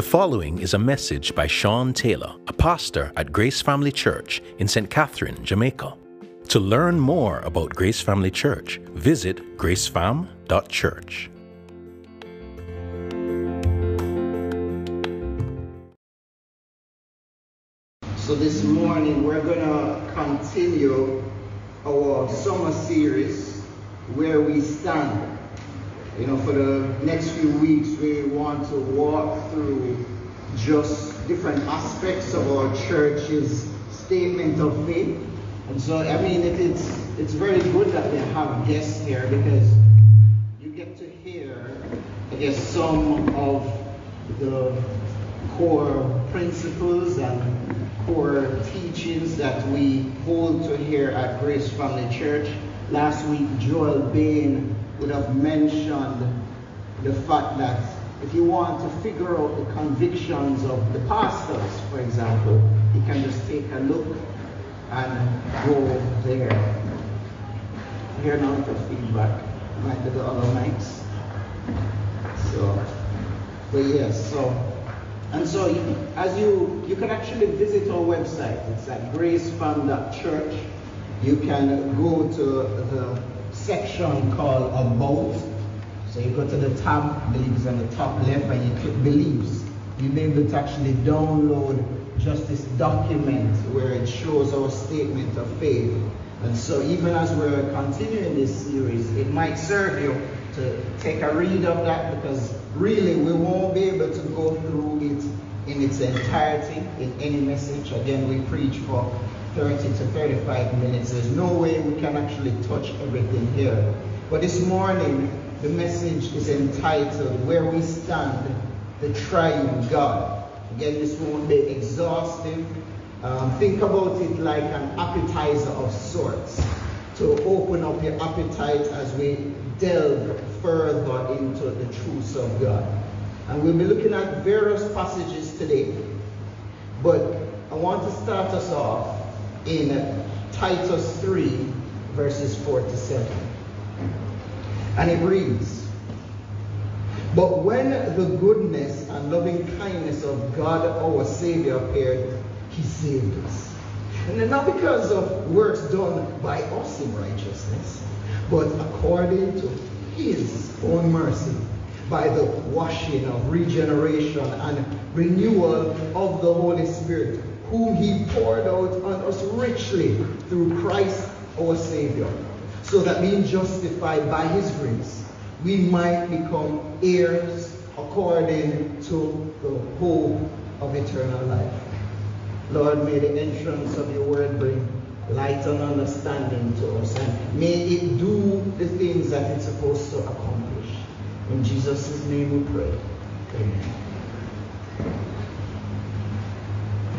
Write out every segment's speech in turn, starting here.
The following is a message by Sean Taylor, a pastor at Grace Family Church in St. Catherine, Jamaica. To learn more about Grace Family Church, visit gracefam.church. So this morning we're going to continue our summer series, Where We Stand. You know, for the next few weeks, we want to walk through just different aspects of our church's statement of faith. And so, I mean, it, it's it's very good that we have guests here because you get to hear, I guess, some of the core principles and core teachings that we hold to here at Grace Family Church. Last week, Joel Bain would have mentioned the fact that if you want to figure out the convictions of the pastors, for example, you can just take a look and go there. Here now for feedback. Might the other mics. So, but yes, so and so as you you can actually visit our website. It's at gracefam.church. You can go to the section called About. So you go to the tab, it's on the top left, and you click Beliefs. You'll be able to actually download just this document where it shows our statement of faith. And so even as we're continuing this series, it might serve you to take a read of that because really we won't be able to go through it in its entirety in any message. Again, we preach for 30 to 35 minutes. There's no way we can actually touch everything here. But this morning, the message is entitled Where We Stand, the Triune God. Again, this won't be exhaustive. Um, think about it like an appetizer of sorts to open up your appetite as we delve further into the truths of God. And we'll be looking at various passages today. But I want to start us off in Titus 3, verses 4 to 7. And it reads But when the goodness and loving kindness of God our Savior appeared, He saved us. And not because of works done by us in righteousness, but according to His own mercy, by the washing of regeneration and renewal of the Holy Spirit whom he poured out on us richly through Christ our Savior, so that being justified by his grace, we might become heirs according to the hope of eternal life. Lord, may the entrance of your word bring light and understanding to us, and may it do the things that it's supposed to accomplish. In Jesus' name we pray. Amen.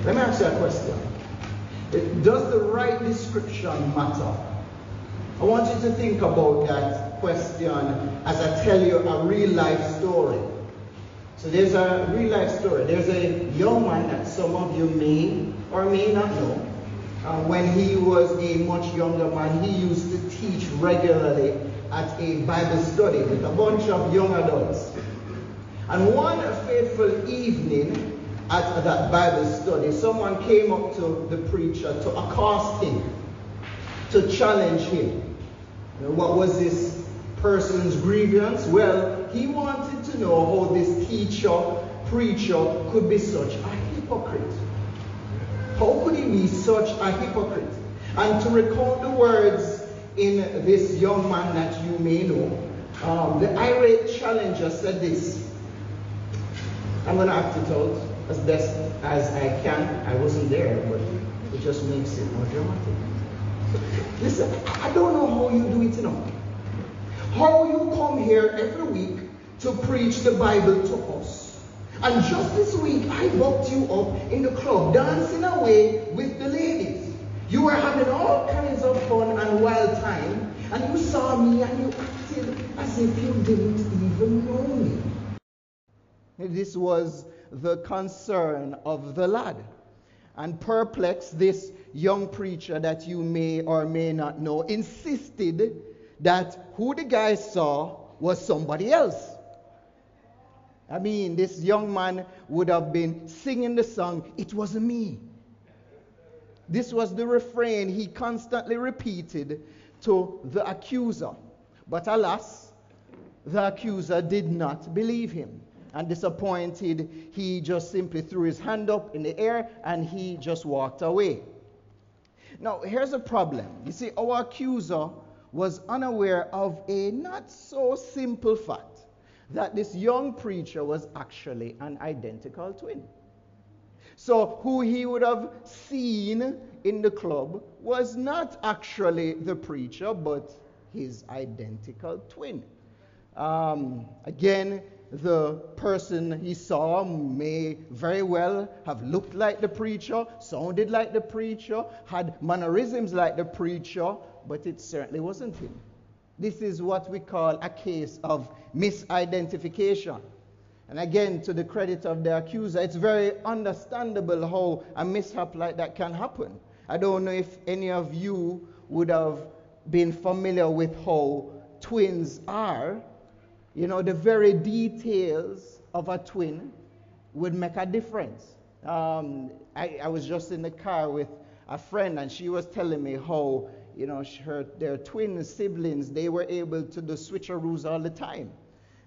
Let me ask you a question. Does the right description matter? I want you to think about that question as I tell you a real life story. So there's a real life story. There's a young man that some of you may or may not know. Uh, when he was a much younger man, he used to teach regularly at a Bible study with a bunch of young adults. And one fateful evening, at that Bible study, someone came up to the preacher to accost him, to challenge him. what was this person's grievance? Well, he wanted to know how this teacher, preacher, could be such a hypocrite. How could he be such a hypocrite? And to recount the words in this young man that you may know, um, the irate challenger said this. I'm going to act it out as best as I can. I wasn't there, but it just makes it more dramatic. Listen, I don't know how you do it, you know. How you come here every week to preach the Bible to us. And just this week, I booked you up in the club, dancing away with the ladies. You were having all kinds of fun and wild time, and you saw me and you acted as if you didn't even know me. This was the concern of the lad and perplexed this young preacher that you may or may not know insisted that who the guy saw was somebody else. I mean, this young man would have been singing the song, It Wasn't Me. This was the refrain he constantly repeated to the accuser. But alas, the accuser did not believe him. And disappointed, he just simply threw his hand up in the air and he just walked away. Now, here's a problem. You see, our accuser was unaware of a not so simple fact that this young preacher was actually an identical twin. So, who he would have seen in the club was not actually the preacher, but his identical twin. Um, again, the person he saw may very well have looked like the preacher, sounded like the preacher, had mannerisms like the preacher, but it certainly wasn't him. This is what we call a case of misidentification. And again, to the credit of the accuser, it's very understandable how a mishap like that can happen. I don't know if any of you would have been familiar with how twins are. You know, the very details of a twin would make a difference. Um, I, I was just in the car with a friend, and she was telling me how you know, her, their twin siblings, they were able to do switcheroos all the time.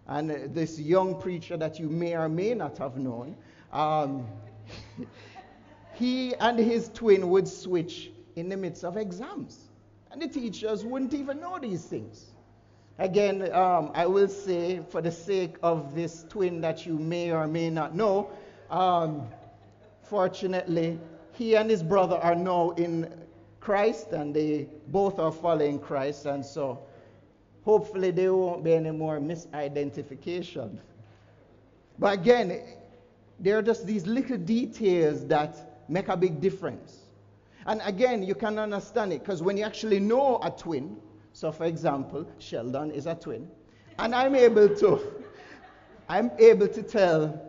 And uh, this young preacher that you may or may not have known, um, he and his twin would switch in the midst of exams. And the teachers wouldn't even know these things. Again, um, I will say, for the sake of this twin that you may or may not know, um, fortunately, he and his brother are now in Christ and they both are following Christ, and so hopefully there won't be any more misidentification. But again, there are just these little details that make a big difference. And again, you can understand it because when you actually know a twin, so for example, Sheldon is a twin, and I'm able to I'm able to tell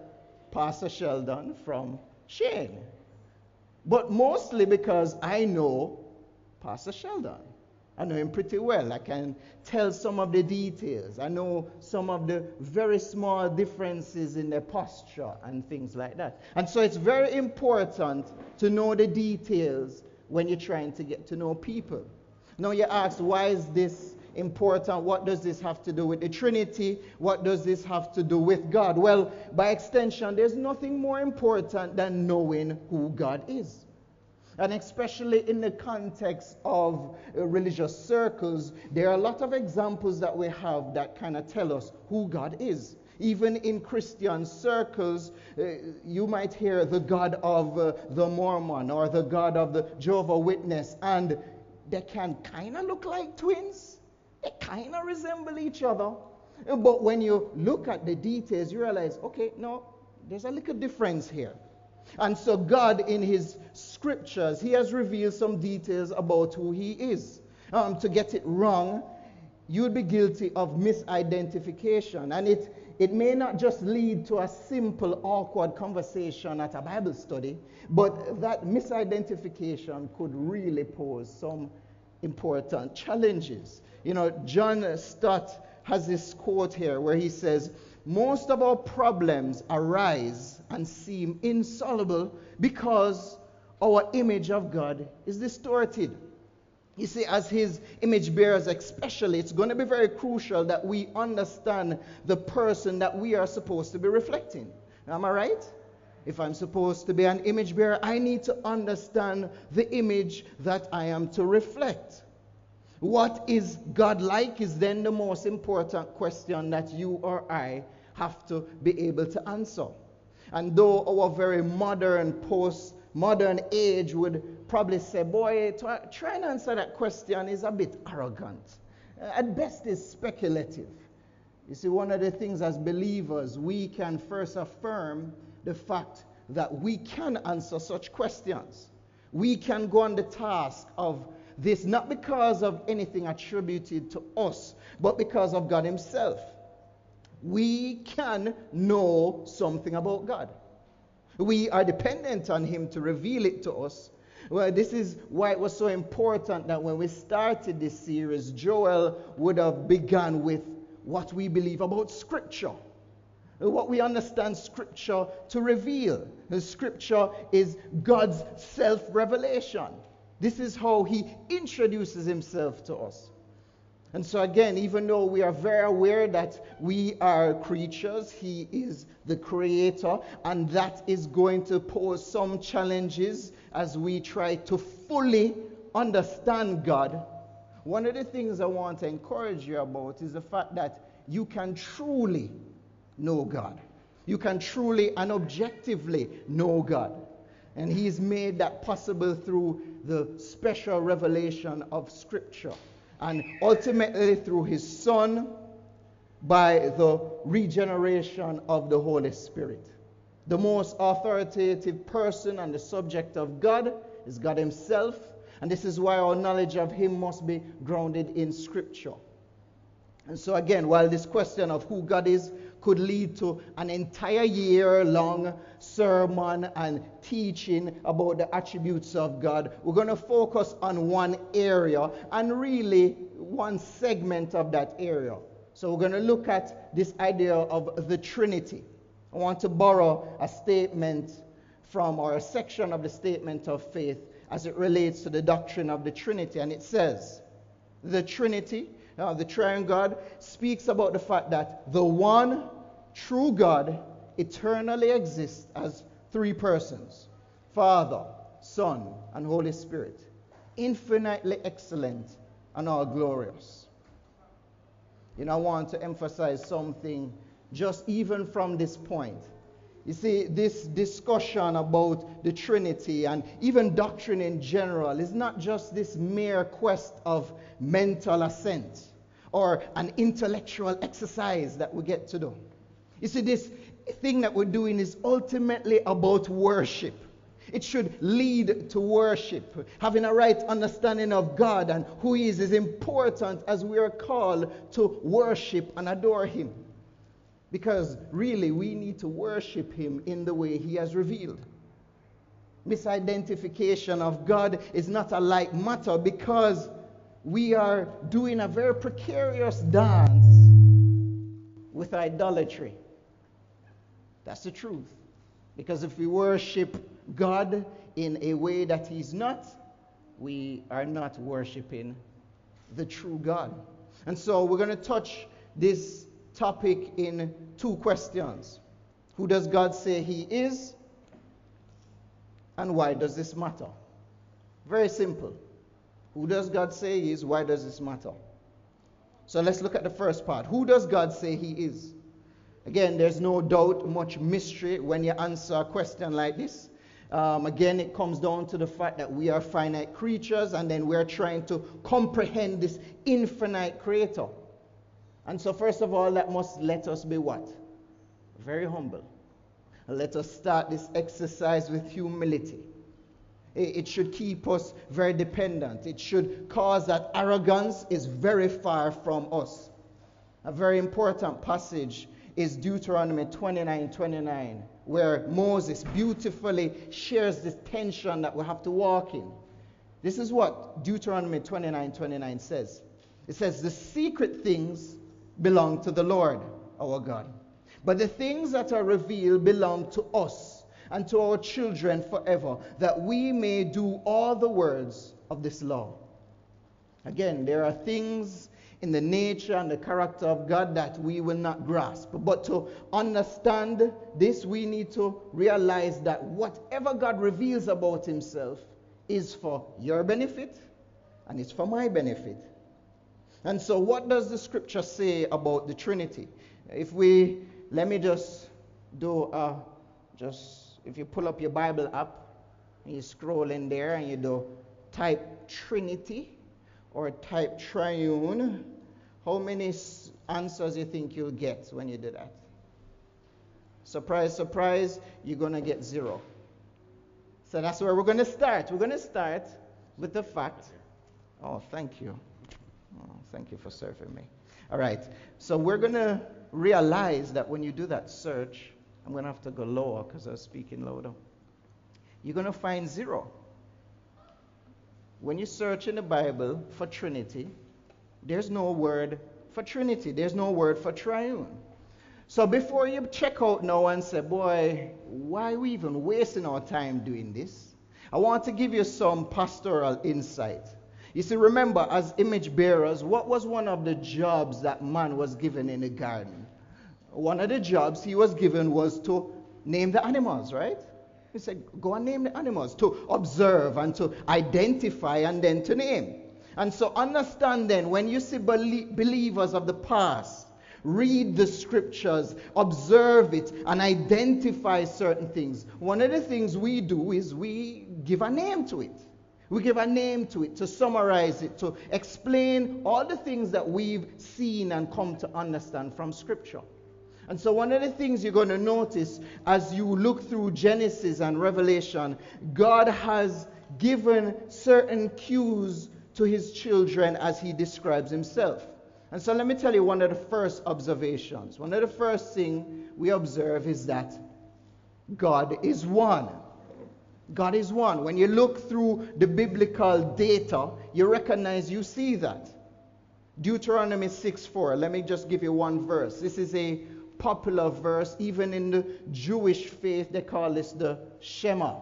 Pastor Sheldon from Shane. But mostly because I know Pastor Sheldon. I know him pretty well. I can tell some of the details. I know some of the very small differences in their posture and things like that. And so it's very important to know the details when you're trying to get to know people. Now you ask, why is this important? What does this have to do with the Trinity? What does this have to do with God? Well, by extension, there's nothing more important than knowing who God is. And especially in the context of uh, religious circles, there are a lot of examples that we have that kind of tell us who God is. Even in Christian circles, uh, you might hear the God of uh, the Mormon or the God of the Jehovah Witness, and they can kind of look like twins. They kind of resemble each other. But when you look at the details, you realize, okay, no, there's a little difference here. And so, God, in His scriptures, He has revealed some details about who He is. Um, to get it wrong, you'd be guilty of misidentification. And it, it may not just lead to a simple, awkward conversation at a Bible study, but that misidentification could really pose some important challenges. You know, John Stott has this quote here where he says, Most of our problems arise and seem insoluble because our image of God is distorted. You see, as his image bearers, especially, it's going to be very crucial that we understand the person that we are supposed to be reflecting. Am I right? If I'm supposed to be an image bearer, I need to understand the image that I am to reflect. What is God like is then the most important question that you or I have to be able to answer. And though our very modern, post modern age would probably say, boy, trying to answer that question is a bit arrogant. Uh, at best, it's speculative. You see, one of the things as believers, we can first affirm the fact that we can answer such questions. We can go on the task of this not because of anything attributed to us, but because of God Himself we can know something about God. We are dependent on Him to reveal it to us. Well, this is why it was so important that when we started this series, Joel would have begun with what we believe about Scripture. what we understand Scripture to reveal. The Scripture is God's self revelation. This is how He introduces Himself to us. And so, again, even though we are very aware that we are creatures, He is the Creator, and that is going to pose some challenges as we try to fully understand God. One of the things I want to encourage you about is the fact that you can truly know God. You can truly and objectively know God. And He's made that possible through the special revelation of Scripture. And ultimately through His Son by the regeneration of the Holy Spirit. The most authoritative person and the subject of God is God Himself. And this is why our knowledge of Him must be grounded in Scripture. And so, again, while this question of who God is could lead to an entire year long sermon and teaching about the attributes of God. We're going to focus on one area and really one segment of that area. So we're going to look at this idea of the Trinity. I want to borrow a statement from, or a section of the statement of faith as it relates to the doctrine of the Trinity. And it says, The Trinity, uh, the Triune God, speaks about the fact that the one true God eternally exists as three persons Father, Son, and Holy Spirit, infinitely excellent and all glorious. You know, I want to emphasize something just even from this point. You see, this discussion about the Trinity and even doctrine in general is not just this mere quest of mental assent or an intellectual exercise that we get to do. You see, this thing that we're doing is ultimately about worship. It should lead to worship. Having a right understanding of God and who He is is important as we are called to worship and adore Him. Because really, we need to worship Him in the way He has revealed. Misidentification of God is not a light matter because we are doing a very precarious dance with idolatry. That's the truth. Because if we worship God in a way that He's not, we are not worshiping the true God. And so we're going to touch this topic in two questions Who does God say He is? And why does this matter? Very simple. Who does God say He is? Why does this matter? So let's look at the first part. Who does God say He is? Again, there's no doubt, much mystery when you answer a question like this. Um, again, it comes down to the fact that we are finite creatures and then we're trying to comprehend this infinite creator. And so, first of all, that must let us be what? Very humble. Let us start this exercise with humility. It should keep us very dependent. It should cause that arrogance is very far from us. A very important passage is Deuteronomy 29 29, where Moses beautifully shares this tension that we have to walk in. This is what Deuteronomy 29 29 says. It says, The secret things belong to the Lord our God, but the things that are revealed belong to us and to our children forever, that we may do all the words of this law. Again, there are things in the nature and the character of God that we will not grasp. But to understand this, we need to realize that whatever God reveals about Himself is for your benefit and it's for my benefit. And so, what does the scripture say about the Trinity? If we, let me just do, a, just, if you pull up your Bible app, and you scroll in there and you do type Trinity, or type triune, how many answers you think you'll get when you do that? Surprise, surprise, you're going to get zero. So that's where we're going to start. We're going to start with the fact. Oh, thank you. Oh, thank you for serving me. All right. So we're going to realize that when you do that search, I'm going to have to go lower because I was speaking louder. You're going to find zero. When you search in the Bible for Trinity, there's no word for Trinity, there's no word for triune. So before you check out now and say, boy, why are we even wasting our time doing this? I want to give you some pastoral insight. You see, remember, as image bearers, what was one of the jobs that man was given in the garden? One of the jobs he was given was to name the animals, right? He said, go and name the animals, to observe and to identify and then to name. And so understand then, when you see believers of the past read the scriptures, observe it, and identify certain things, one of the things we do is we give a name to it. We give a name to it to summarize it, to explain all the things that we've seen and come to understand from Scripture. And so, one of the things you're going to notice as you look through Genesis and Revelation, God has given certain cues to his children as he describes himself. And so, let me tell you one of the first observations. One of the first things we observe is that God is one. God is one. When you look through the biblical data, you recognize, you see that. Deuteronomy 6:4. Let me just give you one verse. This is a popular verse. Even in the Jewish faith, they call this the Shema.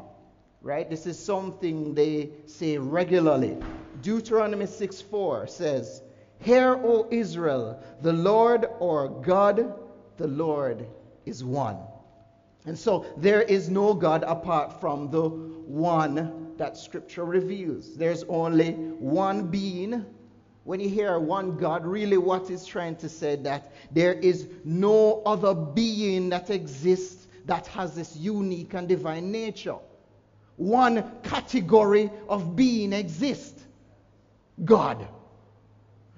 Right? This is something they say regularly. Deuteronomy 6 4 says, Hear, O Israel, the Lord our God, the Lord is one. And so there is no God apart from the one that Scripture reveals. There's only one being. When you hear one God, really what is trying to say that there is no other being that exists that has this unique and divine nature. One category of being exists God.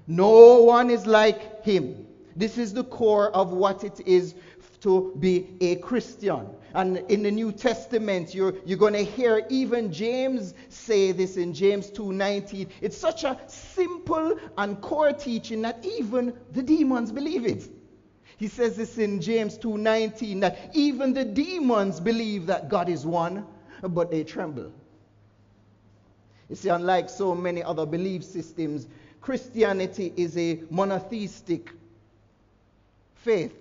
No one is like him. This is the core of what it is to be a Christian. And in the New Testament, you're, you're going to hear even James say this in James 2:19. It's such a simple and core teaching that even the demons believe it. He says this in James 2:19 that even the demons believe that God is one, but they tremble. You see, unlike so many other belief systems, Christianity is a monotheistic faith.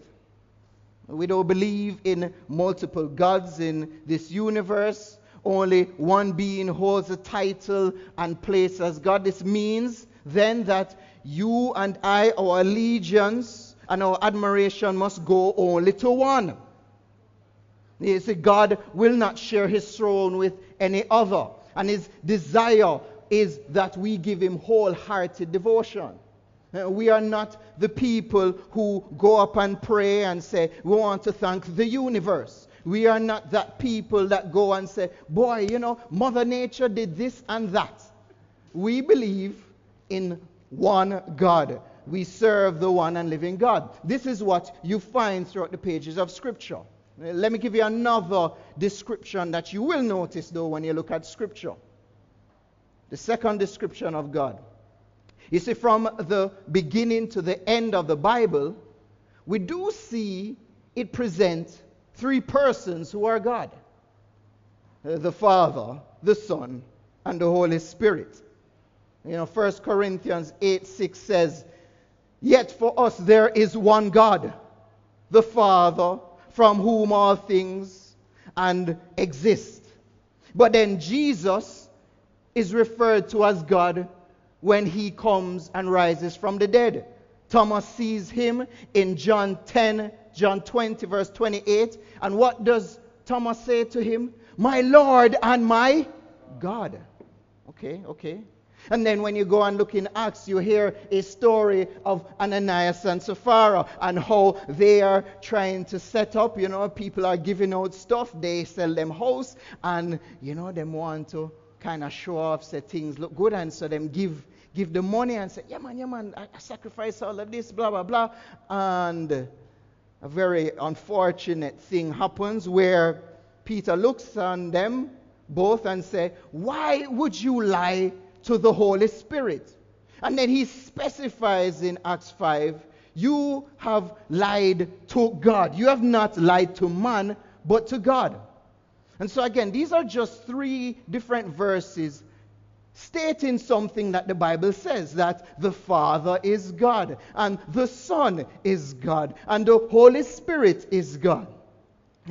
We don't believe in multiple gods in this universe. Only one being holds a title and place as God. This means then that you and I, our allegiance and our admiration must go only to one. You see, God will not share his throne with any other. And his desire is that we give him wholehearted devotion. Uh, we are not the people who go up and pray and say, We want to thank the universe. We are not that people that go and say, Boy, you know, Mother Nature did this and that. We believe in one God. We serve the one and living God. This is what you find throughout the pages of Scripture. Let me give you another description that you will notice, though, when you look at Scripture. The second description of God. You see, from the beginning to the end of the Bible, we do see it present three persons who are God the Father, the Son, and the Holy Spirit. You know, 1 Corinthians 8 6 says, Yet for us there is one God, the Father, from whom all things and exist. But then Jesus is referred to as God when he comes and rises from the dead. Thomas sees him in John 10, John 20, verse 28. And what does Thomas say to him? My Lord and my God. Okay, okay. And then when you go and look in Acts, you hear a story of Ananias and Sapphira and how they are trying to set up, you know, people are giving out stuff, they sell them house, and, you know, them want to kind of show off, say things look good, and so them give give the money and say, yeah, man, yeah, man, I, I sacrifice all of this, blah, blah, blah. And a very unfortunate thing happens where Peter looks on them both and say, why would you lie to the Holy Spirit? And then he specifies in Acts 5, you have lied to God. You have not lied to man, but to God. And so, again, these are just three different verses stating something that the Bible says that the Father is God, and the Son is God, and the Holy Spirit is God.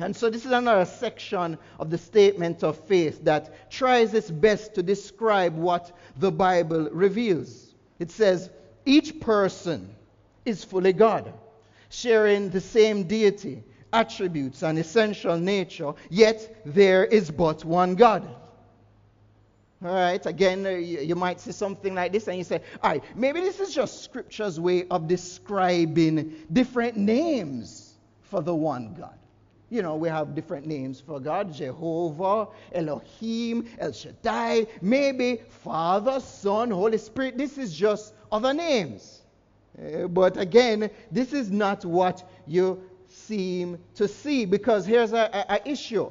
And so, this is another section of the statement of faith that tries its best to describe what the Bible reveals. It says, Each person is fully God, sharing the same deity, attributes, and essential nature, yet there is but one God. All right, again, uh, you, might see something like this and you say, all right, maybe this is just Scripture's way of describing different names for the one God. You know, we have different names for God Jehovah, Elohim, El Shaddai, maybe Father, Son, Holy Spirit. This is just other names. Uh, but again, this is not what you seem to see because here's an issue.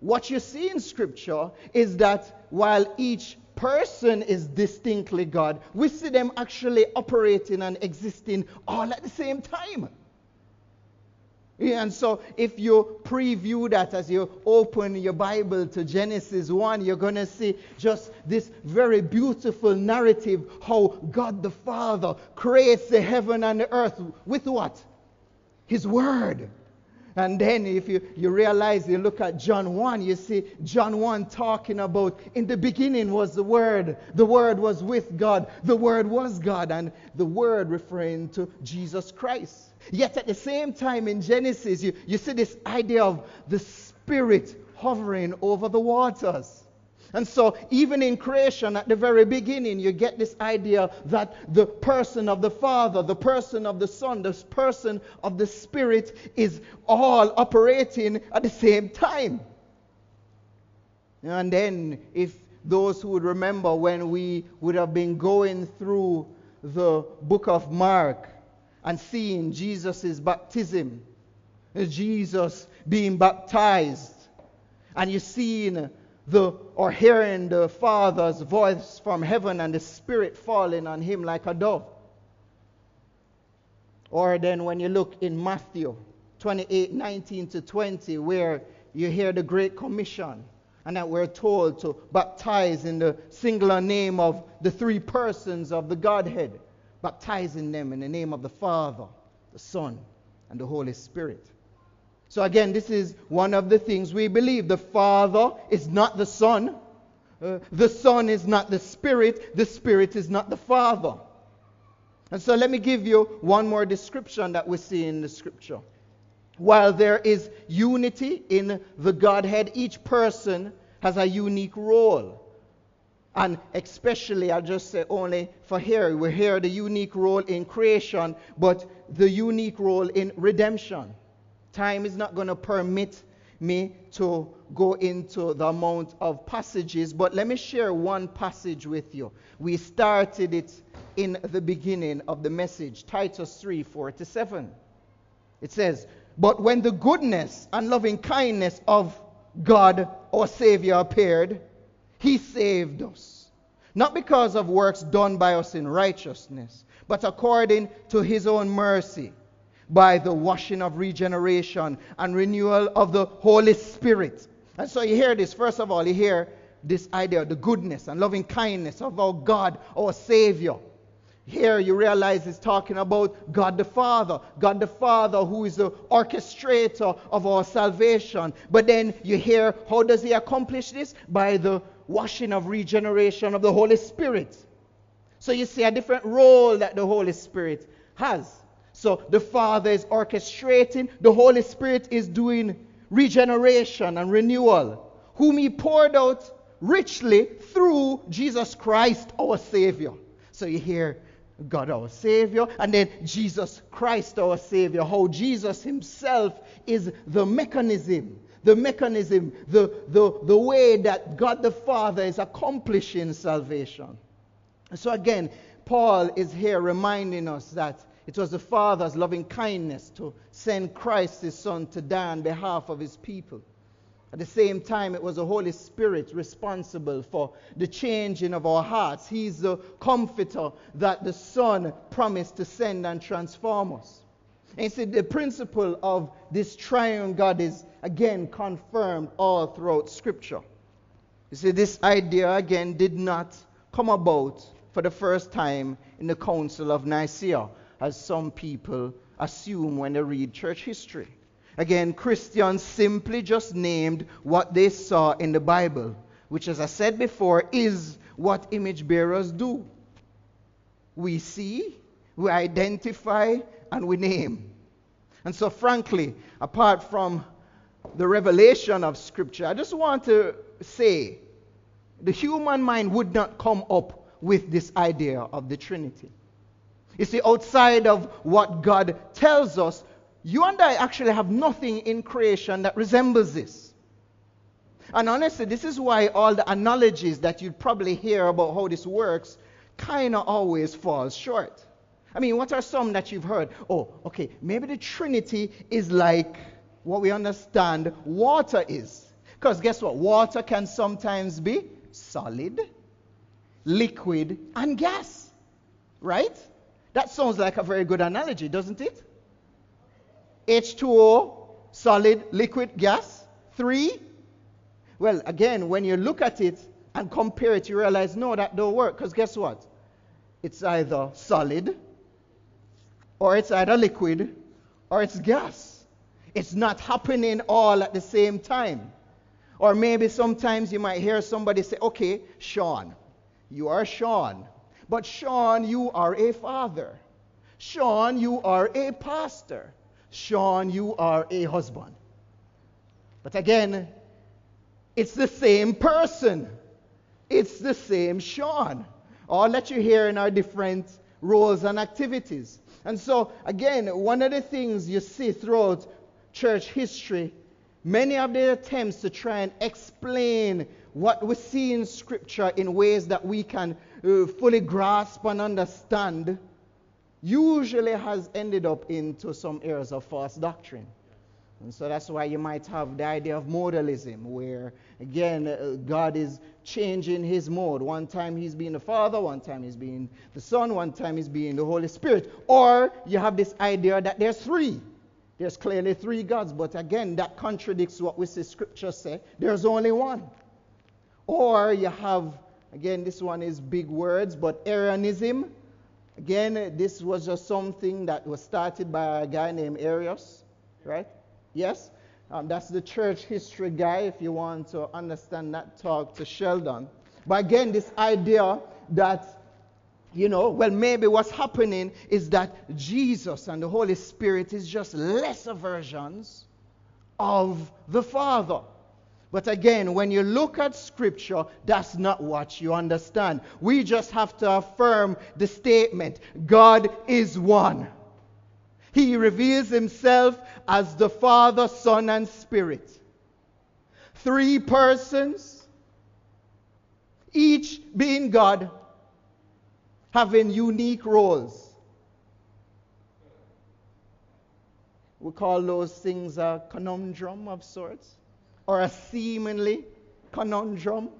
What you see in Scripture is that while each person is distinctly God, we see them actually operating and existing all at the same time. And so, if you preview that as you open your Bible to Genesis 1, you're going to see just this very beautiful narrative how God the Father creates the heaven and the earth with what? His Word. And then if you, you realize, you look at John 1, you see John 1 talking about in the beginning was the Word. The Word was with God. The Word was God. And the Word referring to Jesus Christ. Yet at the same time in Genesis, you, you see this idea of the Spirit hovering over the waters. And so, even in creation, at the very beginning, you get this idea that the person of the Father, the person of the Son, the person of the Spirit is all operating at the same time. And then, if those who would remember when we would have been going through the book of Mark, and seeing Jesus' baptism, Jesus being baptized, and you're seeing the or hearing the Father's voice from heaven and the Spirit falling on him like a dove. Or then when you look in Matthew 28 19 to 20, where you hear the Great Commission, and that we're told to baptize in the singular name of the three persons of the Godhead baptizing them in the name of the Father, the Son, and the Holy Spirit. So, again, this is one of the things we believe. The Father is not the Son, uh, the Son is not the Spirit, the Spirit is not the Father. And so, let me give you one more description that we see in the Scripture. While there is unity in the Godhead, each person has a unique role. And especially, I'll just say only for here, we hear the unique role in creation, but the unique role in redemption. Time is not going to permit me to go into the amount of passages, but let me share one passage with you. We started it in the beginning of the message, Titus 3 4 to 7. It says, But when the goodness and loving kindness of God, our Savior, appeared, he saved us. Not because of works done by us in righteousness, but according to his own mercy, by the washing of regeneration and renewal of the Holy Spirit. And so you hear this, first of all, you hear this idea of the goodness and loving kindness of our God, our Savior. Here you realize it's talking about God the Father. God the Father, who is the orchestrator of our salvation. But then you hear, how does he accomplish this? By the washing of regeneration of the Holy Spirit. So you see a different role that the Holy Spirit has. So the Father is orchestrating, the Holy Spirit is doing regeneration and renewal, whom He poured out richly through Jesus Christ, our Savior. So you hear God our Savior, and then Jesus Christ our Savior, how Jesus Himself is the mechanism, the mechanism, the, the, the way that God the Father is accomplishing salvation. So again, Paul is here reminding us that it was the Father's loving kindness to send Christ, his Son, to die on behalf of his people. At the same time, it was the Holy Spirit responsible for the changing of our hearts. He's the comforter that the Son promised to send and transform us. And see, the principle of this triune God is again confirmed all throughout Scripture. You see, this idea again did not come about for the first time in the Council of Nicaea, as some people assume when they read church history. Again, Christians simply just named what they saw in the Bible, which, as I said before, is what image bearers do. We see, we identify, and we name. And so, frankly, apart from the revelation of Scripture, I just want to say the human mind would not come up with this idea of the Trinity. You see, outside of what God tells us, you and I actually have nothing in creation that resembles this. And honestly, this is why all the analogies that you'd probably hear about how this works kind of always falls short. I mean, what are some that you've heard? Oh, okay, maybe the Trinity is like what we understand water is. Because guess what? Water can sometimes be solid, liquid, and gas. Right? That sounds like a very good analogy, doesn't it? H2O, solid, liquid, gas. Three. Well, again, when you look at it and compare it, you realize, no, that don't work. Because guess what? It's either solid, or it's either liquid, or it's gas. It's not happening all at the same time. Or maybe sometimes you might hear somebody say, okay, Sean, you are Sean. But Sean, you are a father. Sean, you are a pastor. Sean, you are a husband. But again, it's the same person. It's the same Sean. All that you hear in our different roles and activities. And so, again, one of the things you see throughout church history Many of the attempts to try and explain what we see in Scripture in ways that we can uh, fully grasp and understand usually has ended up into some areas of false doctrine. And so that's why you might have the idea of modalism, where again, uh, God is changing his mode. One time he's being the Father, one time he's being the Son, one time he's being the Holy Spirit. Or you have this idea that there's three. There's clearly three gods, but again, that contradicts what we see scripture say. There's only one. Or you have, again, this one is big words, but Arianism. Again, this was just something that was started by a guy named Arius, right? Yes? Um, that's the church history guy, if you want to understand that talk to Sheldon. But again, this idea that you know, well, maybe what's happening is that Jesus and the Holy Spirit is just lesser versions of the Father. But again, when you look at Scripture, that's not what you understand. We just have to affirm the statement God is one. He reveals himself as the Father, Son, and Spirit. Three persons, each being God having unique roles. We call those things a conundrum of sorts, or a seemingly conundrum.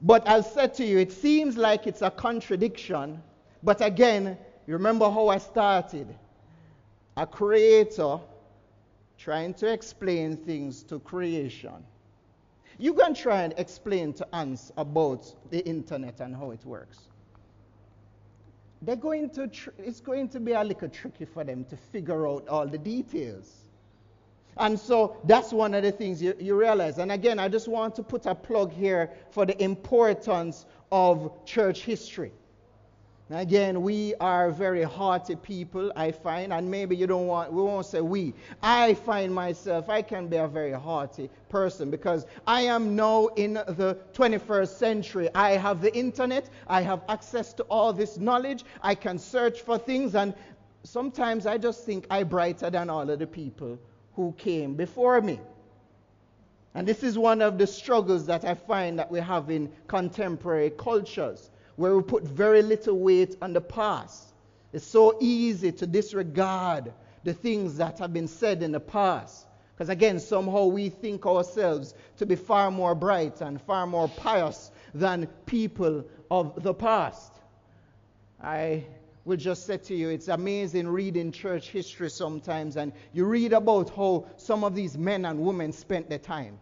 But I'll say to you, it seems like it's a contradiction. But again, you remember how I started? A creator trying to explain things to creation. You can try and explain to ants about the internet and how it works. They're going to tr- it's going to be a little tricky for them to figure out all the details. And so that's one of the things you, you realize. And again, I just want to put a plug here for the importance of church history. Again, we are very hearty people, I find, and maybe you don't want, we won't say we. I find myself, I can be a very hearty person because I am now in the 21st century. I have the internet, I have access to all this knowledge, I can search for things, and sometimes I just think I'm brighter than all of the people who came before me. And this is one of the struggles that I find that we have in contemporary cultures where we put very little weight on the past. It's so easy to disregard the things that have been said in the past. Because again, somehow we think ourselves to be far more bright and far more pious than people of the past. I will just say to you, it's amazing reading church history sometimes, and you read about how some of these men and women spent their time.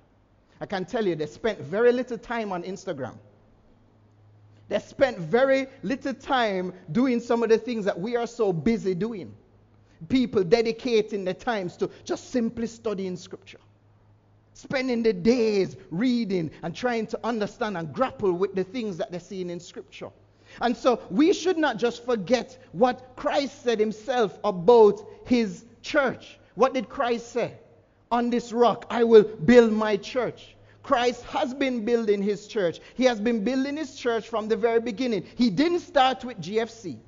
I can tell you they spent very little time on Instagram. They spent very little time doing some of the things that we are so busy doing. People dedicating their times to just simply studying scripture. Spending the days reading and trying to understand and grapple with the things that they're seeing in scripture. And so we should not just forget what Christ said himself about his church. What did Christ say? On this rock I will build my church. Christ has been building his church. He has been building his church from the very beginning. He didn't start with GFC.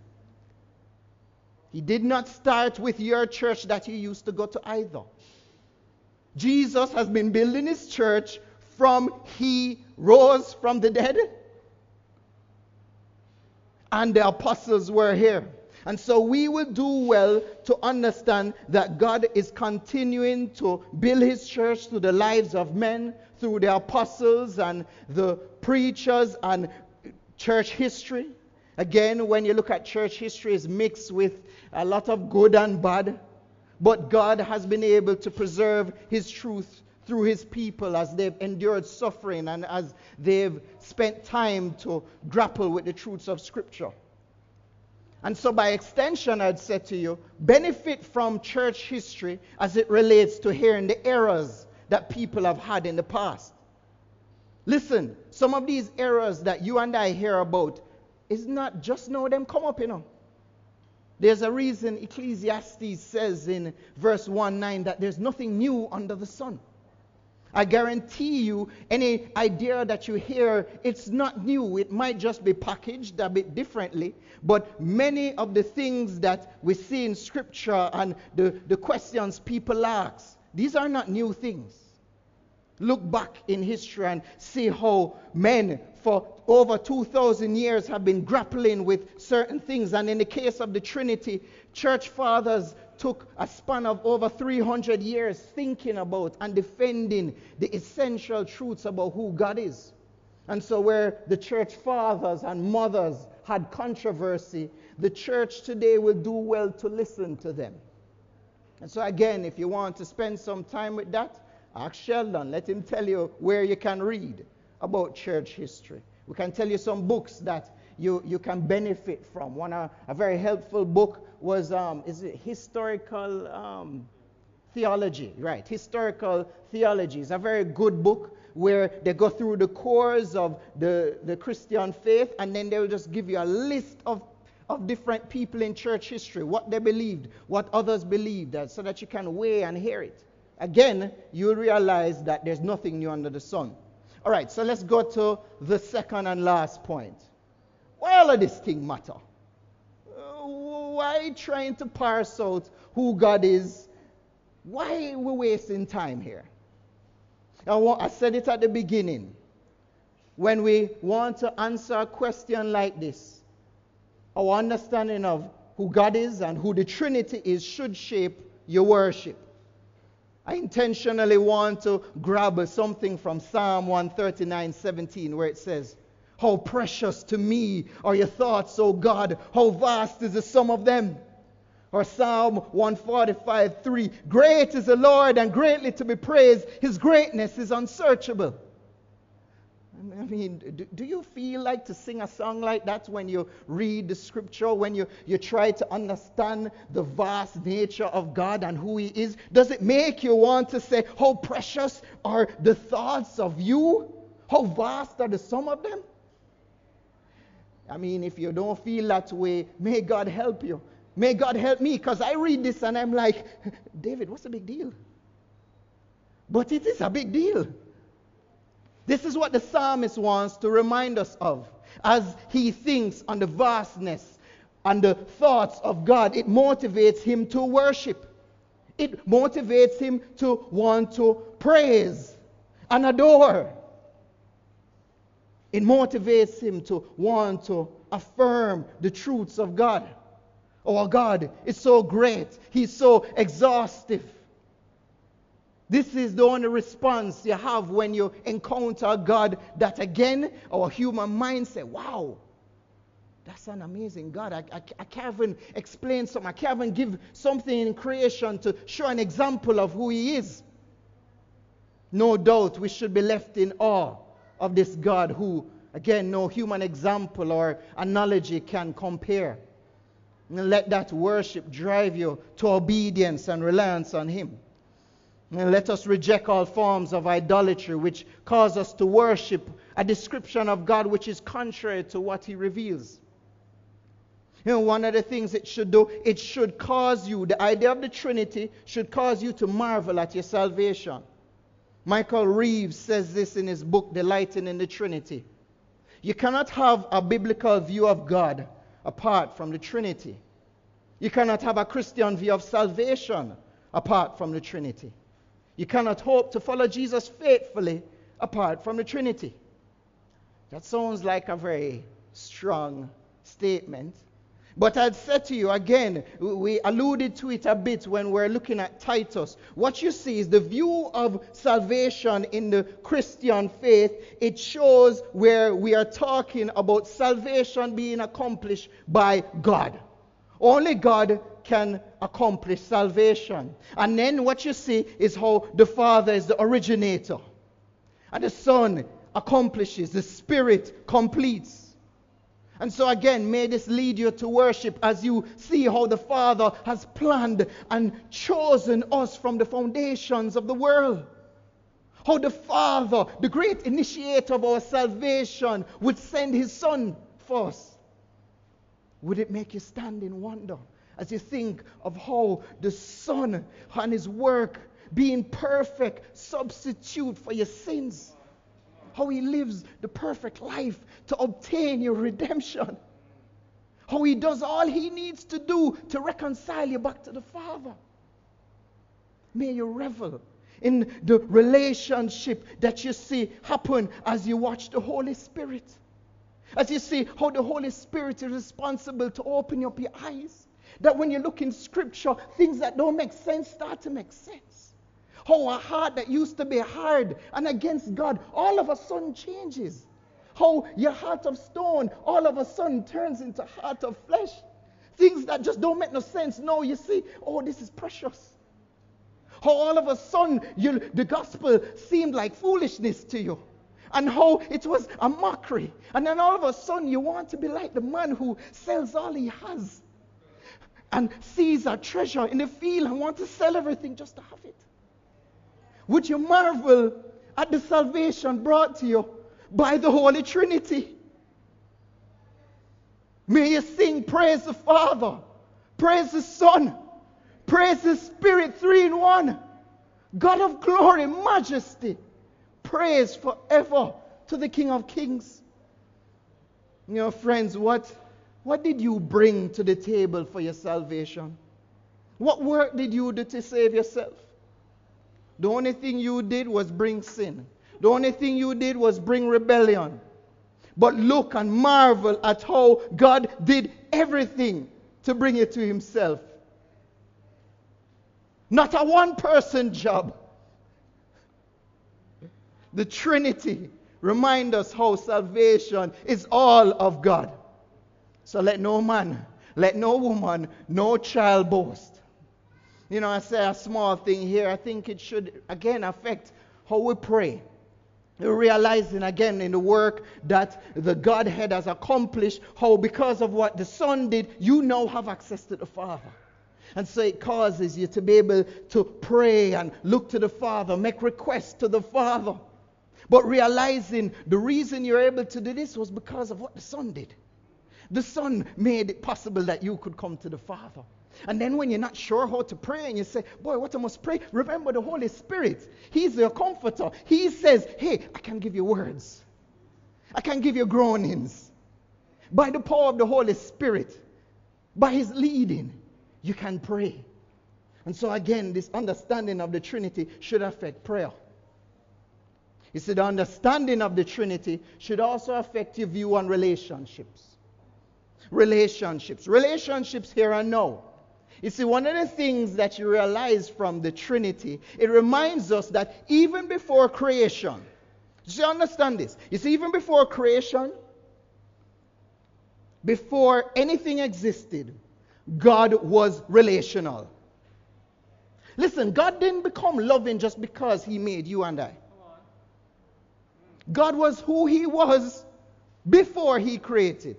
He did not start with your church that you used to go to either. Jesus has been building his church from he rose from the dead and the apostles were here. And so we will do well to understand that God is continuing to build his church through the lives of men, through the apostles and the preachers and church history. Again, when you look at church history, it's mixed with a lot of good and bad. But God has been able to preserve his truth through his people as they've endured suffering and as they've spent time to grapple with the truths of Scripture. And so, by extension, I'd say to you, benefit from church history as it relates to hearing the errors that people have had in the past. Listen, some of these errors that you and I hear about is not just know them come up, you know. There's a reason Ecclesiastes says in verse 1 9 that there's nothing new under the sun. I guarantee you, any idea that you hear, it's not new. It might just be packaged a bit differently. But many of the things that we see in Scripture and the, the questions people ask, these are not new things. Look back in history and see how men for over 2,000 years have been grappling with certain things. And in the case of the Trinity, church fathers took a span of over 300 years thinking about and defending the essential truths about who God is. And so, where the church fathers and mothers had controversy, the church today will do well to listen to them. And so, again, if you want to spend some time with that, ask Sheldon. Let him tell you where you can read about church history. We can tell you some books that you, you can benefit from. One, uh, a very helpful book was, um, is it historical um, theology? Right, historical theology is a very good book where they go through the cores of the, the Christian faith and then they'll just give you a list of, of different people in church history, what they believed, what others believed, so that you can weigh and hear it. Again, you'll realize that there's nothing new under the sun. All right, so let's go to the second and last point. All of this thing matter? Uh, why trying to parse out who God is? Why are we wasting time here? I, want, I said it at the beginning. When we want to answer a question like this, our understanding of who God is and who the Trinity is should shape your worship. I intentionally want to grab something from Psalm 139 17, where it says, How precious to me are your thoughts, O God! How vast is the sum of them! Or Psalm 145 3, Great is the Lord and greatly to be praised. His greatness is unsearchable. I mean, do, do, you feel like to sing a song like that when you read the scripture, when you, you try to understand the vast nature of God and who He is? Does it make you want to say, How precious are the thoughts of you? How vast are the sum of them? I mean, if you don't feel that way, may God help you. May God help me because I read this and I'm like, David, what's the big deal? But it is a big deal. This is what the psalmist wants to remind us of as he thinks on the vastness and the thoughts of God. It motivates him to worship, it motivates him to want to praise and adore. It motivates him to want to affirm the truths of God. Oh, our God is so great, He's so exhaustive. This is the only response you have when you encounter God that again, our human mind say, wow, that's an amazing God. I, I, I, can't even explain something. I can't even give something in creation to show an example of who He is. No doubt we should be left in awe of this God who, again, no human example or analogy can compare. And let that worship drive you to obedience and reliance on Him. And let us reject all forms of idolatry which cause us to worship a description of God which is contrary to what He reveals. You know, one of the things it should do, it should cause you, the idea of the Trinity should cause you to marvel at your salvation. Michael Reeves says this in his book, Delighting in the Trinity. You cannot have a biblical view of God apart from the Trinity. You cannot have a Christian view of salvation apart from the Trinity. You cannot hope to follow Jesus faithfully apart from the Trinity. That sounds like a very strong statement. But I'd say to you again, we alluded to it a bit when we're looking at Titus. What you see is the view of salvation in the Christian faith. It shows where we are talking about salvation being accomplished by God. Only God can accomplish salvation. And then what you see is how the Father is the originator, and the Son accomplishes, the Spirit completes. And so, again, may this lead you to worship as you see how the Father has planned and chosen us from the foundations of the world. How the Father, the great initiator of our salvation, would send His Son for us. Would it make you stand in wonder as you think of how the Son and His work being perfect substitute for your sins? how he lives the perfect life to obtain your redemption. How he does all he needs to do to reconcile you back to the Father. May you revel in the relationship that you see happen as you watch the Holy Spirit. As you see how the Holy Spirit is responsible to open up your eyes. That when you look in Scripture, things that don't make sense start to make sense. How a heart that used to be hard and against God all of a sudden changes. How your heart of stone all of a sudden turns into heart of flesh. Things that just don't make no sense. No, you see, oh, this is precious. How all of a sudden you, the gospel seemed like foolishness to you. And how it was a mockery. And then all of a sudden you want to be like the man who sells all he has and sees a treasure in the field and want to sell everything just to have it. Would you marvel at the salvation brought to you by the Holy Trinity? May you sing praise the Father, praise the Son, praise the Spirit, three in one. God of glory, majesty, praise forever to the King of Kings. You know, friends, what, what did you bring to the table for your salvation? What work did you do to save yourself? The only thing you did was bring sin. The only thing you did was bring rebellion. But look and marvel at how God did everything to bring it to Himself. Not a one person job. The Trinity remind us how salvation is all of God. So let no man, let no woman, no child boast. You know, I say a small thing here. I think it should, again, affect how we pray. Realizing again in the work that the Godhead has accomplished, how because of what the Son did, you now have access to the Father. And so it causes you to be able to pray and look to the Father, make requests to the Father. But realizing the reason you're able to do this was because of what the Son did. The Son made it possible that you could come to the Father. And then when you're not sure how to pray and you say, Boy, what I must pray, remember the Holy Spirit. He's your comforter. He says, Hey, I can give you words, I can give you groanings. By the power of the Holy Spirit, by His leading, you can pray. And so, again, this understanding of the Trinity should affect prayer. You see, the understanding of the Trinity should also affect your view on relationships. Relationships. Relationships here and now you see, one of the things that you realize from the Trinity, it reminds us that even before creation, do you understand this? You see, even before creation, before anything existed, God was relational. Listen, God didn't become loving just because He made you and I. God was who He was before He created.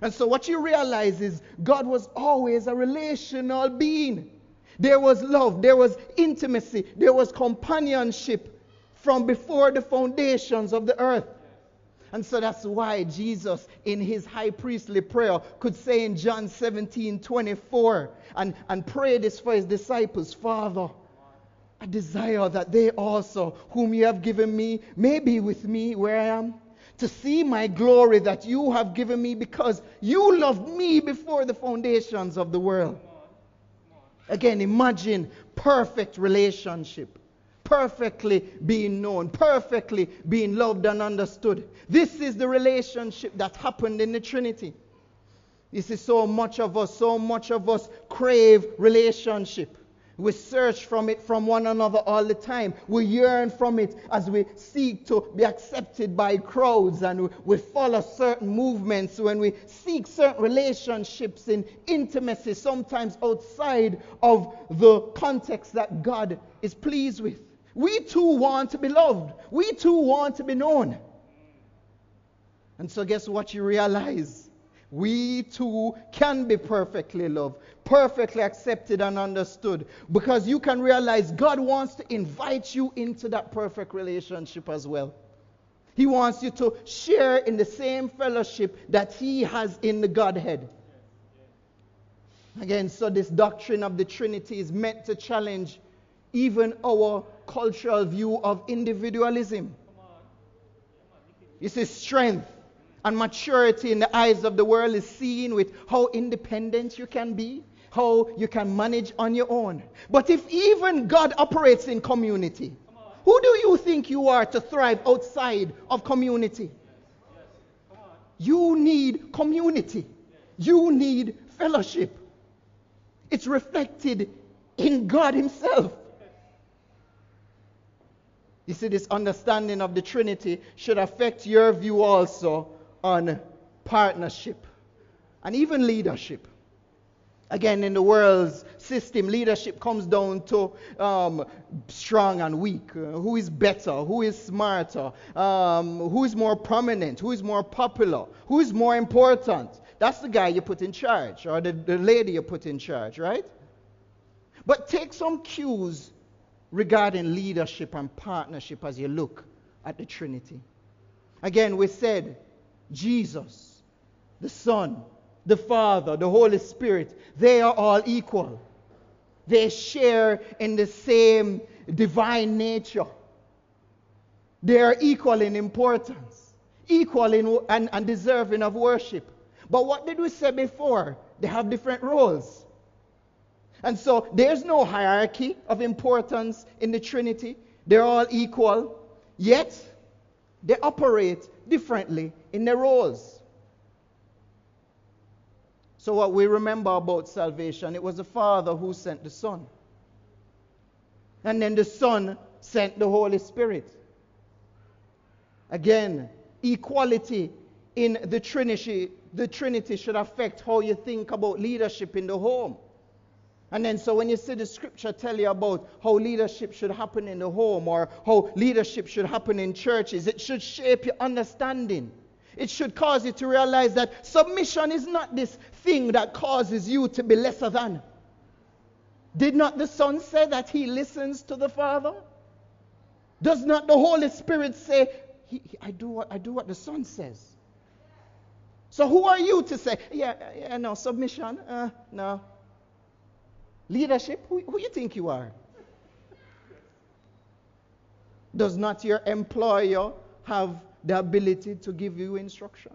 And so, what you realize is God was always a relational being. There was love, there was intimacy, there was companionship from before the foundations of the earth. And so that's why Jesus, in his high priestly prayer, could say in John 17 24 and, and pray this for his disciples Father, I desire that they also, whom you have given me, may be with me where I am, to see my glory that you have given me because you loved me before the foundations of the world. Again, imagine perfect relationship perfectly being known, perfectly being loved and understood. This is the relationship that happened in the Trinity. This is so much of us, so much of us crave relationship. We search from it from one another all the time. We yearn from it as we seek to be accepted by crowds and we follow certain movements when we seek certain relationships in intimacy, sometimes outside of the context that God is pleased with. We too want to be loved. We too want to be known. And so, guess what you realize? We too can be perfectly loved, perfectly accepted and understood. Because you can realize God wants to invite you into that perfect relationship as well. He wants you to share in the same fellowship that He has in the Godhead. Again, so this doctrine of the Trinity is meant to challenge even our cultural view of individualism. You see, strength and maturity in the eyes of the world is seen with how independent you can be, how you can manage on your own. But if even God operates in community, who do you think you are to thrive outside of community? You need community. You need fellowship. It's reflected in God Himself. You see, this understanding of the Trinity should affect your view also on partnership and even leadership. Again, in the world's system, leadership comes down to um, strong and weak. Uh, who is better? Who is smarter? Um, who is more prominent? Who is more popular? Who is more important? That's the guy you put in charge, or the, the lady you put in charge, right? But take some cues regarding leadership and partnership as you look at the Trinity. Again, we said Jesus, the Son, the Father, the Holy Spirit, they are all equal. They share in the same divine nature. They are equal in importance, equal in and, and deserving of worship. But what did we say before? They have different roles. And so there's no hierarchy of importance in the Trinity. They're all equal, yet they operate differently in their roles. So, what we remember about salvation, it was the Father who sent the Son. And then the Son sent the Holy Spirit. Again, equality in the Trinity, the Trinity should affect how you think about leadership in the home. And then, so when you see the scripture tell you about how leadership should happen in the home or how leadership should happen in churches, it should shape your understanding. It should cause you to realize that submission is not this thing that causes you to be lesser than. Did not the Son say that he listens to the Father? Does not the Holy Spirit say, he, he, I, do what, I do what the Son says? So who are you to say, yeah, yeah no, submission? Uh, no, Leadership, who, who you think you are? Does not your employer have the ability to give you instruction?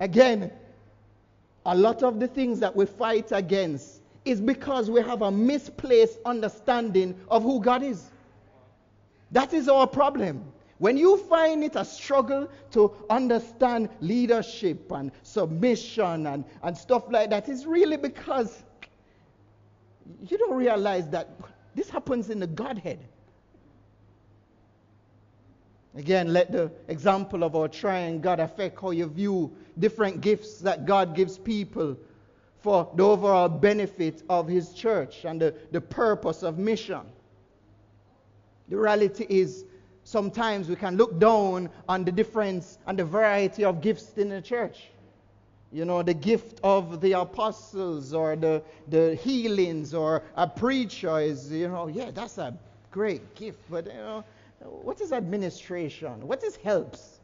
Again, a lot of the things that we fight against is because we have a misplaced understanding of who God is. That is our problem. When you find it a struggle to understand leadership and submission and, and stuff like that, it's really because you don't realize that this happens in the Godhead. Again, let the example of our triune God affect how you view different gifts that God gives people for the overall benefit of His church and the, the purpose of mission. The reality is, sometimes we can look down on the difference and the variety of gifts in the church. You know, the gift of the apostles or the, the healings or a preacher is, you know, yeah, that's a great gift. But, you know, what is administration? What is helps?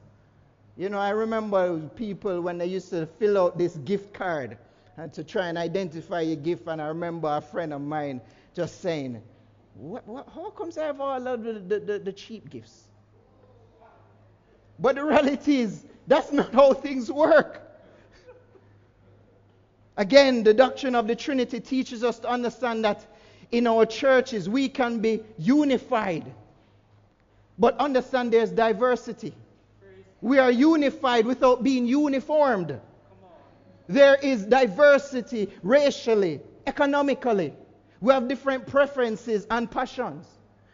You know, I remember people when they used to fill out this gift card and to try and identify your gift. And I remember a friend of mine just saying, what, what, how comes I have all of the, the, the, the cheap gifts? But the reality is, that's not how things work. Again, the doctrine of the Trinity teaches us to understand that in our churches we can be unified. But understand there's diversity. We are unified without being uniformed. There is diversity racially, economically. We have different preferences and passions.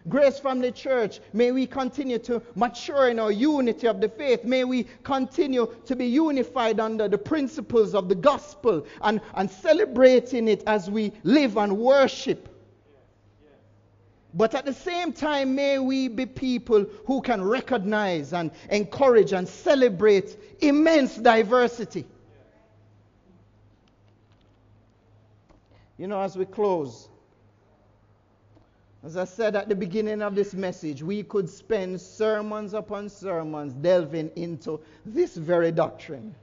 Grace Family Church, may we continue to mature in our unity of the faith. May we continue to be unified under the principles of the gospel and, and celebrating it as we live and worship. But at the same time, may we be people who can recognize and encourage and celebrate immense diversity. You know, as we close, as I said at the beginning of this message, we could spend sermons upon sermons delving into this very doctrine.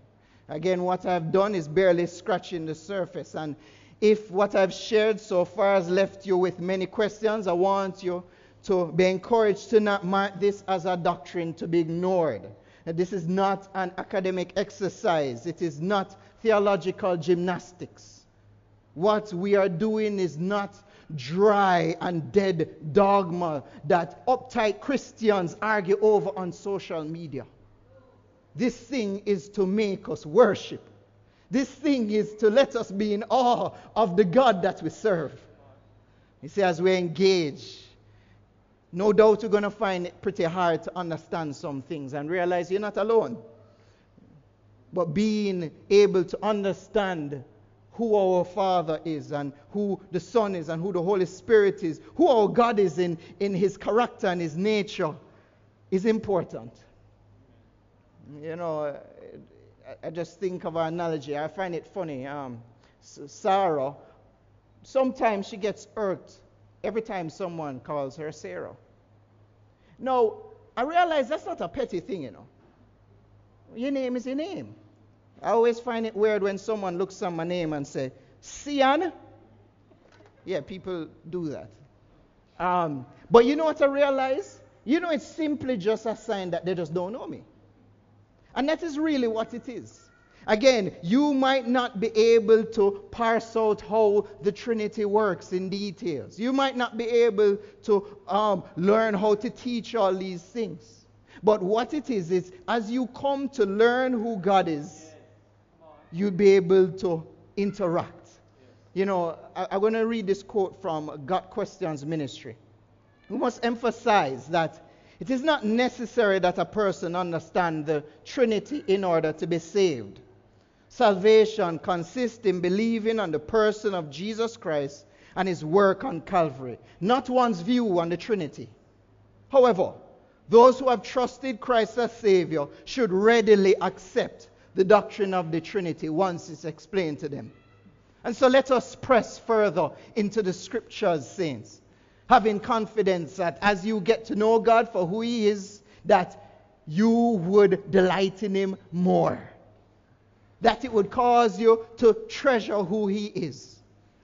Again, what I've done is barely scratching the surface. And if what I've shared so far has left you with many questions, I want you to be encouraged to not mark this as a doctrine to be ignored. This is not an academic exercise, it is not theological gymnastics. What we are doing is not dry and dead dogma that uptight Christians argue over on social media. This thing is to make us worship. This thing is to let us be in awe of the God that we serve. You see, as we engage, no doubt you're going to find it pretty hard to understand some things and realize you're not alone. But being able to understand who our Father is and who the Son is and who the Holy Spirit is, who our God is in, in his character and his nature is important. You know, I, just think of an analogy. I find it funny. Um, Sarah, sometimes she gets hurt every time someone calls her Sarah. Now, I realize that's not a petty thing, you know. Your name is your name. I always find it weird when someone looks at my name and say, Sian. Yeah, people do that. Um, but you know what I realize? You know, it's simply just a sign that they just don't know me. And that is really what it is. Again, you might not be able to parse out how the Trinity works in details. You might not be able to um, learn how to teach all these things. But what it is, is as you come to learn who God is, you'll be able to interact. You know, I, am going to read this quote from Got Questions Ministry. We must emphasize that it is not necessary that a person understand the Trinity in order to be saved. Salvation consists in believing on the person of Jesus Christ and his work on Calvary, not one's view on the Trinity. However, those who have trusted Christ as Savior should readily accept the doctrine of the Trinity once it's explained to them. And so let us press further into the scriptures, saints, having confidence that as you get to know God for who He is, that you would delight in Him more. That it would cause you to treasure who He is.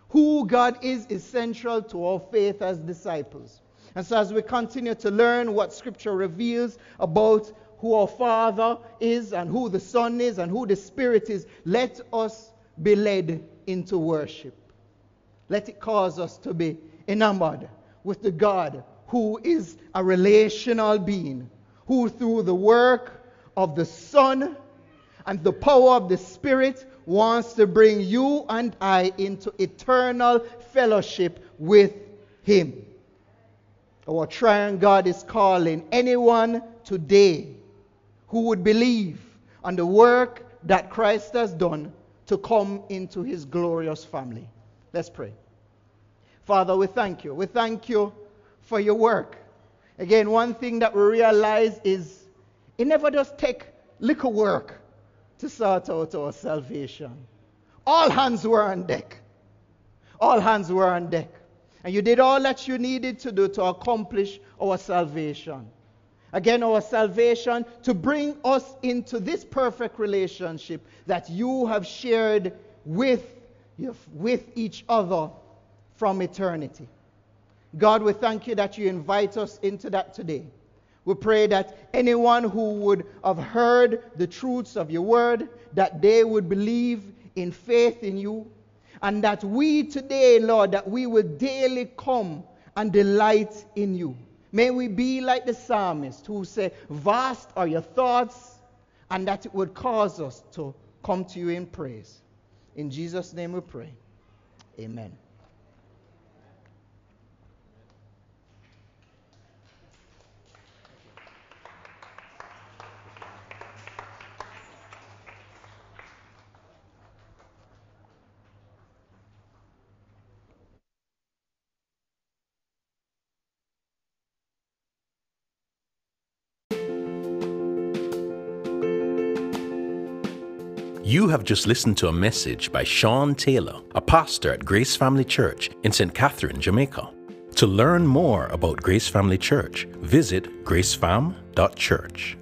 Who God is is central to our faith as disciples. And so, as we continue to learn what Scripture reveals about who our Father is and who the Son is and who the Spirit is, let us be led into worship. Let it cause us to be enamored with the God who is a relational being, who through the work of the Son and the power of the Spirit wants to bring you and I into eternal fellowship with Him. Our triune God is calling anyone today who would believe on the work that Christ has done to come into his glorious family. Let's pray. Father, we thank you. We thank you for your work. Again, one thing that we realize is it never does take little work to sort out our salvation. All hands were on deck. All hands were on deck. And you did all that you needed to do to accomplish our salvation. Again, our salvation to bring us into this perfect relationship that you have shared with, with each other from eternity. God, we thank you that you invite us into that today. We pray that anyone who would have heard the truths of your word, that they would believe in faith in you, and that we today, Lord, that we will daily come and delight in you. May we be like the psalmist who say, Vast are your thoughts, and that it would cause us to come to you in praise. In Jesus' name we pray. Amen. You have just listened to a message by Sean Taylor, a pastor at Grace Family Church in St. Catherine, Jamaica. To learn more about Grace Family Church, visit gracefam.church.